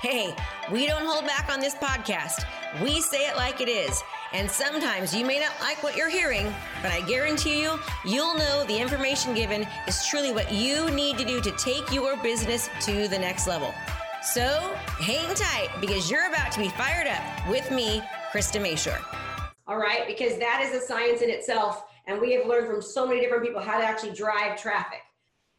Hey, we don't hold back on this podcast. We say it like it is. And sometimes you may not like what you're hearing, but I guarantee you, you'll know the information given is truly what you need to do to take your business to the next level. So hang tight because you're about to be fired up with me, Krista Mashore. All right, because that is a science in itself. And we have learned from so many different people how to actually drive traffic.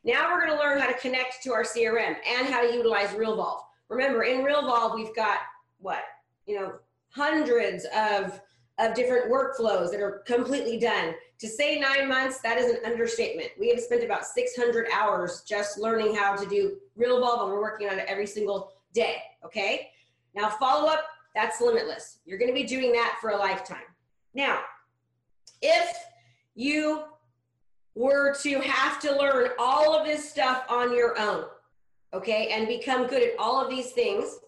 Now we're going to learn how to connect to our CRM and how to utilize RealVolve. Remember, in RealVolve, we've got what? You know, hundreds of of different workflows that are completely done. To say nine months, that is an understatement. We have spent about 600 hours just learning how to do RealVolve, and we're working on it every single day. Okay. Now, follow up, that's limitless. You're going to be doing that for a lifetime. Now, if you were to have to learn all of this stuff on your own, okay, and become good at all of these things,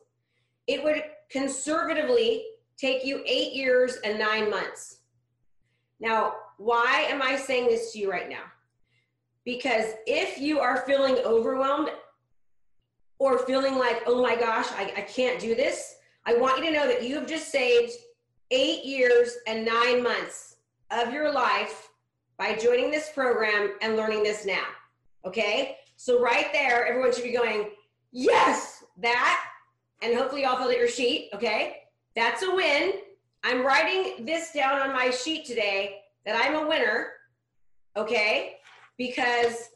it would conservatively take you eight years and nine months. Now, why am I saying this to you right now? Because if you are feeling overwhelmed or feeling like, oh my gosh, I, I can't do this, I want you to know that you have just saved eight years and nine months of your life by joining this program and learning this now. Okay? So, right there, everyone should be going, yes, that. And hopefully, y'all filled out your sheet. Okay? That's a win. I'm writing this down on my sheet today that I'm a winner, okay? Because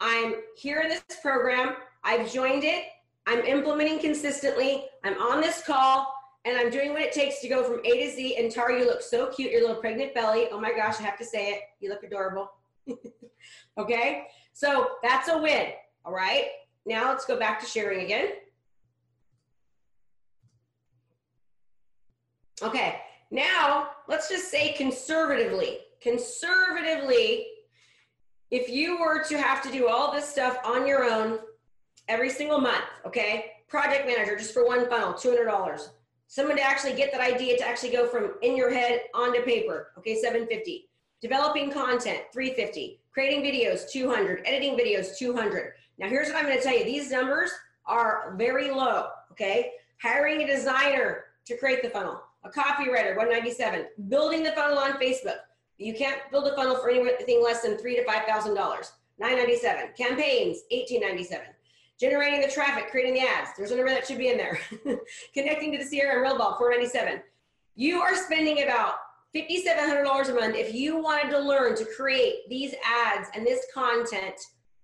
I'm here in this program, I've joined it, I'm implementing consistently, I'm on this call, and I'm doing what it takes to go from A to Z. And Tara, you look so cute, your little pregnant belly. Oh my gosh, I have to say it. You look adorable. okay? So that's a win, all right? Now let's go back to sharing again. Okay, now let's just say conservatively, conservatively, if you were to have to do all this stuff on your own every single month, okay, project manager just for one funnel, $200. Someone to actually get that idea to actually go from in your head onto paper, okay, 750. Developing content, 350. Creating videos, 200. Editing videos, 200. Now here's what I'm going to tell you. These numbers are very low, okay? Hiring a designer to create the funnel, a copywriter, 197. Building the funnel on Facebook. You can't build a funnel for anything less than three to five thousand dollars. 997. Campaigns, 1897. Generating the traffic, creating the ads. There's a number that should be in there. Connecting to the Sierra CRM RealVolve, 497. You are spending about $5,700 a month if you wanted to learn to create these ads and this content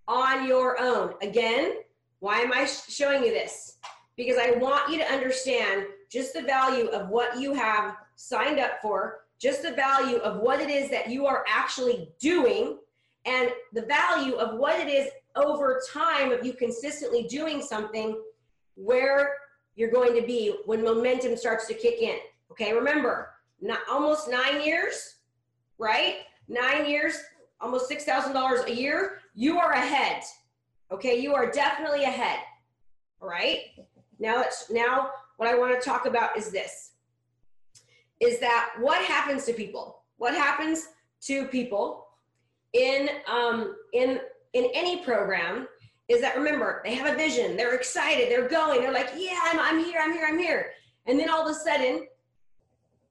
on your own. Again, why am I showing you this? Because I want you to understand just the value of what you have signed up for, just the value of what it is that you are actually doing, and the value of what it is over time of you consistently doing something where you're going to be when momentum starts to kick in. Okay, remember, not almost nine years, right? Nine years, almost six thousand dollars a year. You are ahead. Okay, you are definitely ahead. All right. Now it's now what I want to talk about is this is that what happens to people? What happens to people in um, in in any program is that remember they have a vision, they're excited, they're going, they're like, yeah, I'm, I'm here, I'm here, I'm here, and then all of a sudden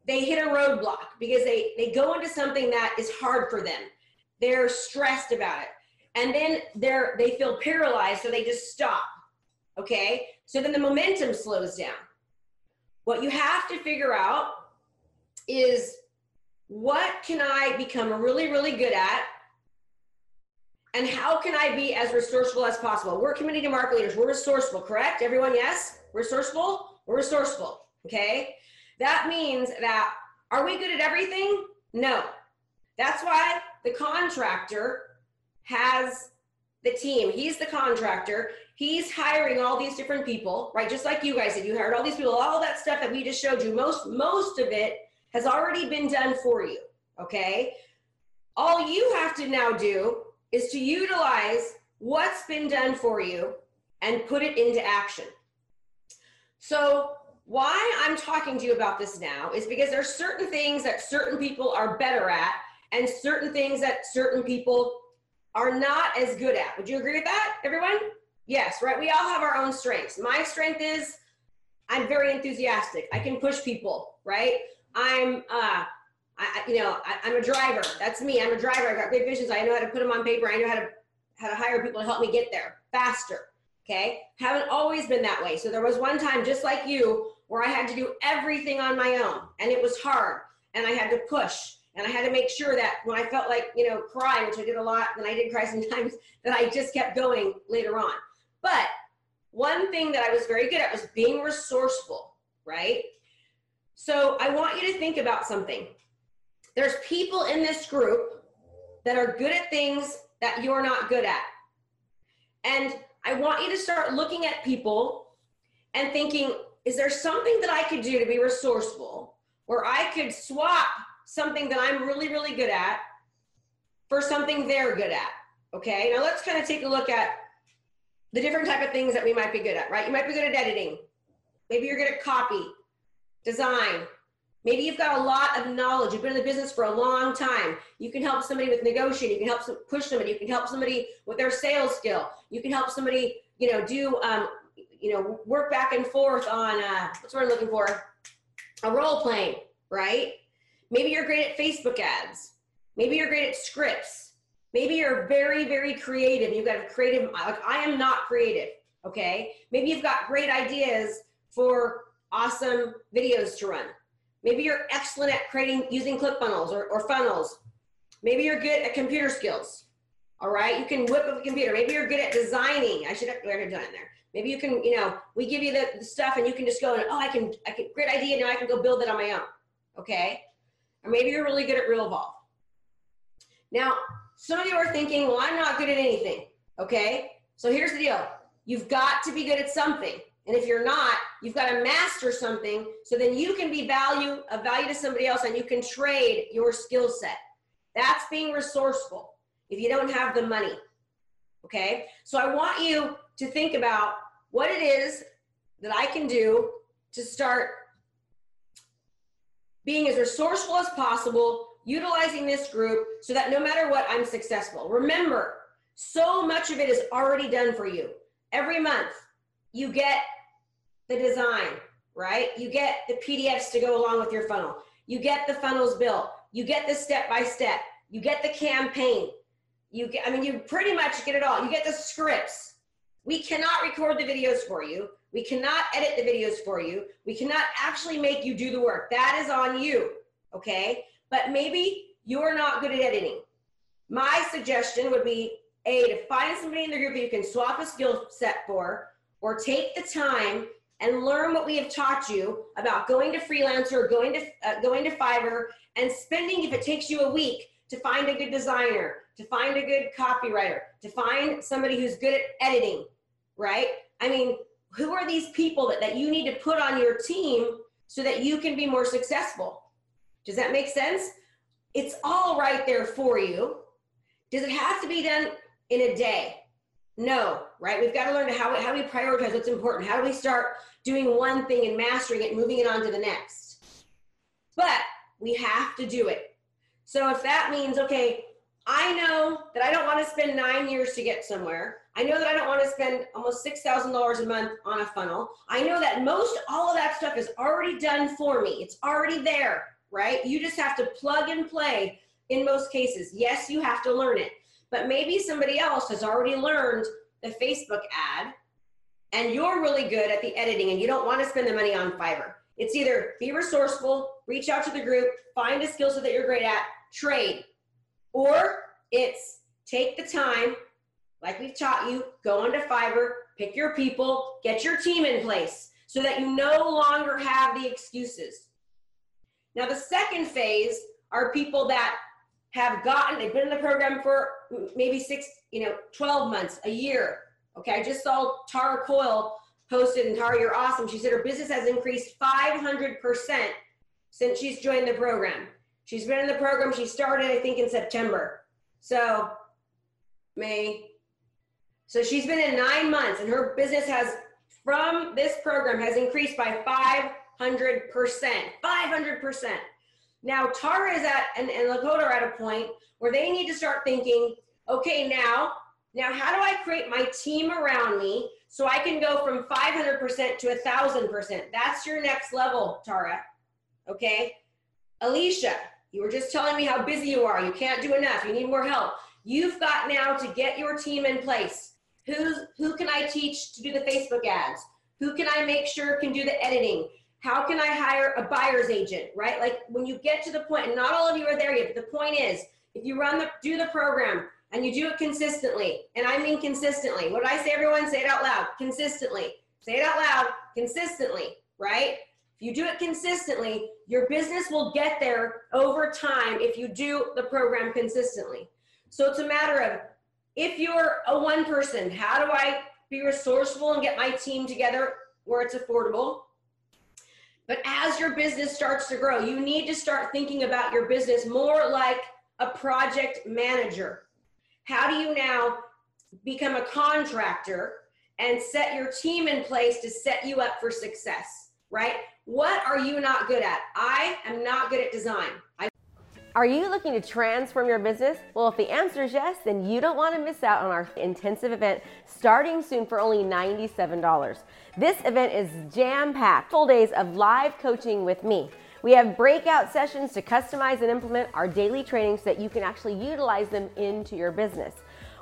they hit a roadblock because they they go into something that is hard for them. They're stressed about it, and then they're they feel paralyzed, so they just stop. Okay, so then the momentum slows down. What you have to figure out is what can I become really, really good at? And how can I be as resourceful as possible? We're community market leaders. We're resourceful, correct? Everyone, yes? Resourceful? We're resourceful, okay? That means that are we good at everything? No. That's why the contractor has the team. He's the contractor. He's hiring all these different people, right? Just like you guys did. You hired all these people, all that stuff that we just showed you. Most most of it has already been done for you. Okay. All you have to now do is to utilize what's been done for you and put it into action. So, why I'm talking to you about this now is because there's certain things that certain people are better at and certain things that certain people are not as good at. Would you agree with that, everyone? Yes, right? We all have our own strengths. My strength is I'm very enthusiastic. I can push people, right? I'm, uh, I, you know, I, am a driver. That's me. I'm a driver. I got big visions. I know how to put them on paper. I know how to how to hire people to help me get there faster. Okay, haven't always been that way. So there was one time, just like you, where I had to do everything on my own, and it was hard, and I had to push, and I had to make sure that when I felt like you know crying, which I did a lot, and I did cry sometimes, that I just kept going later on. But one thing that I was very good at was being resourceful, right? So I want you to think about something. There's people in this group that are good at things that you're not good at. And I want you to start looking at people and thinking, is there something that I could do to be resourceful where I could swap something that I'm really, really good at for something they're good at? Okay, now let's kind of take a look at the different type of things that we might be good at, right? You might be good at editing. Maybe you're good at copy, design. Maybe you've got a lot of knowledge. You've been in the business for a long time. You can help somebody with negotiating. You can help push somebody. You can help somebody with their sales skill. You can help somebody, you know, do, um, you know, work back and forth on uh, what's what I'm looking for, a role playing, right? Maybe you're great at Facebook ads. Maybe you're great at scripts Maybe you're very, very creative. You've got a creative, like I am not creative. Okay. Maybe you've got great ideas for awesome videos to run. Maybe you're excellent at creating using ClickFunnels or, or funnels. Maybe you're good at computer skills. All right. You can whip up a computer. Maybe you're good at designing. I should have, done it there. Maybe you can, you know, we give you the, the stuff and you can just go and, oh, I can, I can, great idea. Now I can go build it on my own. Okay. Or maybe you're really good at RealVolve. Now, some of you are thinking, well, I'm not good at anything. Okay. So here's the deal you've got to be good at something. And if you're not, you've got to master something so then you can be value of value to somebody else and you can trade your skill set. That's being resourceful if you don't have the money. Okay? So I want you to think about what it is that I can do to start being as resourceful as possible utilizing this group so that no matter what, I'm successful. Remember, so much of it is already done for you. Every month, you get the design, right? You get the PDFs to go along with your funnel. You get the funnels built. You get the step by step. You get the campaign. You get, I mean, you pretty much get it all. You get the scripts. We cannot record the videos for you. We cannot edit the videos for you. We cannot actually make you do the work. That is on you. Okay but maybe you're not good at editing. My suggestion would be A, to find somebody in the group that you can swap a skill set for, or take the time and learn what we have taught you about going to freelancer, going to uh, going to Fiverr, and spending if it takes you a week to find a good designer, to find a good copywriter, to find somebody who's good at editing, right? I mean, who are these people that, that you need to put on your team so that you can be more successful? Does that make sense? It's all right there for you. Does it have to be done in a day? No, right? We've got to learn how, how we prioritize what's important? How do we start doing one thing and mastering it, moving it on to the next? But we have to do it. So if that means, okay, I know that I don't want to spend nine years to get somewhere. I know that I don't want to spend almost $6,000 a month on a funnel. I know that most all of that stuff is already done for me. It's already there right? You just have to plug and play in most cases. Yes, you have to learn it, but maybe somebody else has already learned the Facebook ad and you're really good at the editing and you don't want to spend the money on Fiverr. It's either be resourceful, reach out to the group, find a skill set that you're great at, trade, or it's take the time, like we've taught you, go onto Fiverr, pick your people, get your team in place so that you no longer have the excuses. Now, the second phase are people that have gotten, they've been in the program for maybe six, you know, 12 months, a year. Okay, I just saw Tara Coyle posted, and Tara, you're awesome. She said her business has increased 500% since she's joined the program. She's been in the program. She started, I think, in September. So, May. So she's been in nine months, and her business has, from this program, has increased by 500%. 500%. Now, Tara is at, and, and Lakota are at a point where they need to start thinking, okay, now, now how do I create my team around me so I can go from 500% to 1000%? That's your next level, Tara. Okay. Alicia, you were just telling me how busy you are. You can't do enough. You need more help. You've got now to get your team in place. Who's, who can I teach to do the Facebook ads? Who can I make sure can do the editing? How can I hire a buyer's agent, right? Like when you get to the point, and not all of you are there yet, but the point is, if you run the, do the program and you do it consistently, and I mean consistently, what did I say, everyone? Say it out loud, consistently. Say it out loud, consistently, right? If you do it consistently, your business will get there over time if you do the program consistently. So it's a matter of if you're a one person, how do I be resourceful and get my team together where it's affordable? But as your business starts to grow, you need to start thinking about your business more like a project manager. How do you now become a contractor and set your team in place to set you up for success, right? What are you not good at? I am not good at design. I are you looking to transform your business? Well, if the answer is yes, then you don't want to miss out on our intensive event starting soon for only $97. This event is jam packed, full days of live coaching with me. We have breakout sessions to customize and implement our daily trainings so that you can actually utilize them into your business.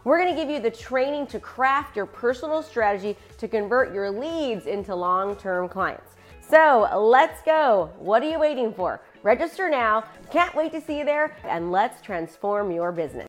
We're going to give you the training to craft your personal strategy to convert your leads into long term clients. So let's go. What are you waiting for? Register now. Can't wait to see you there, and let's transform your business.